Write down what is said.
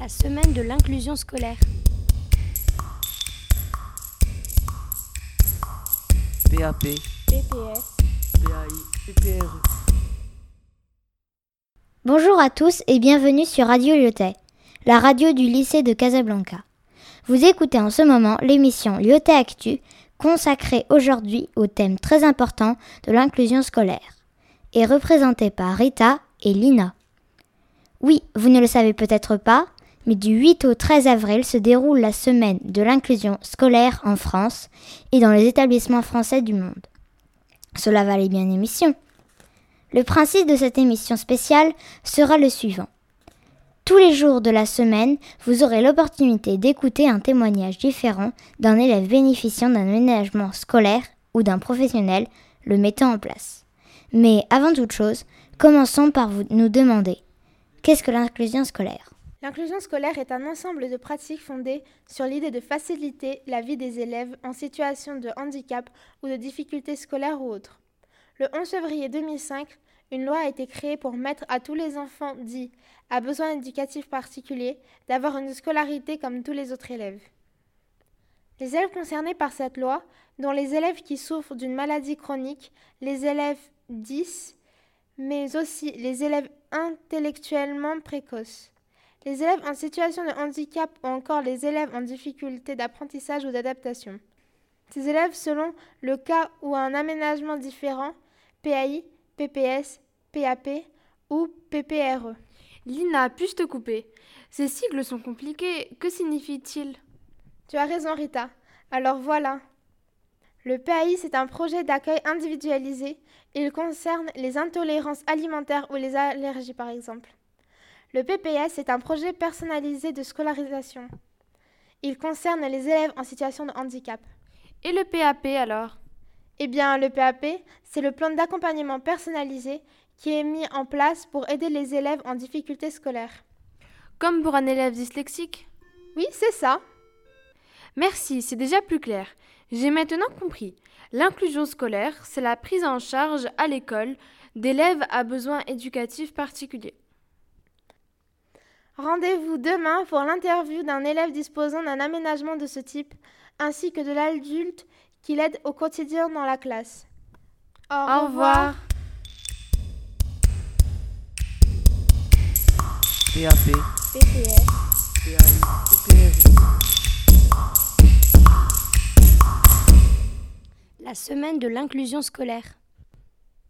La semaine de l'inclusion scolaire. PAP, PPS, PAI. Bonjour à tous et bienvenue sur Radio Lyotet, la radio du lycée de Casablanca. Vous écoutez en ce moment l'émission Lyotet Actu, consacrée aujourd'hui au thème très important de l'inclusion scolaire, et représentée par Rita et Lina. Oui, vous ne le savez peut-être pas, mais du 8 au 13 avril se déroule la semaine de l'inclusion scolaire en France et dans les établissements français du monde. Cela valait bien une émission. Le principe de cette émission spéciale sera le suivant. Tous les jours de la semaine, vous aurez l'opportunité d'écouter un témoignage différent d'un élève bénéficiant d'un aménagement scolaire ou d'un professionnel le mettant en place. Mais avant toute chose, commençons par nous demander qu'est-ce que l'inclusion scolaire? L'inclusion scolaire est un ensemble de pratiques fondées sur l'idée de faciliter la vie des élèves en situation de handicap ou de difficultés scolaires ou autres. Le 11 février 2005, une loi a été créée pour mettre à tous les enfants dits à besoins éducatifs particuliers d'avoir une scolarité comme tous les autres élèves. Les élèves concernés par cette loi, dont les élèves qui souffrent d'une maladie chronique, les élèves 10, mais aussi les élèves intellectuellement précoces, les élèves en situation de handicap ou encore les élèves en difficulté d'apprentissage ou d'adaptation. Ces élèves, selon le cas ou un aménagement différent, PAI, PPS, PAP ou PPRE. Lina, puis-je te couper Ces sigles sont compliqués. Que signifient-ils? Tu as raison, Rita. Alors voilà. Le PAI, c'est un projet d'accueil individualisé. Il concerne les intolérances alimentaires ou les allergies, par exemple. Le PPS est un projet personnalisé de scolarisation. Il concerne les élèves en situation de handicap. Et le PAP alors? Eh bien, le PAP, c'est le plan d'accompagnement personnalisé qui est mis en place pour aider les élèves en difficulté scolaire. Comme pour un élève dyslexique? Oui, c'est ça. Merci, c'est déjà plus clair. J'ai maintenant compris. L'inclusion scolaire, c'est la prise en charge à l'école d'élèves à besoins éducatifs particuliers. Rendez-vous demain pour l'interview d'un élève disposant d'un aménagement de ce type, ainsi que de l'adulte qui l'aide au quotidien dans la classe. Au, au revoir. PAP, PPS, PAI. La semaine de l'inclusion scolaire.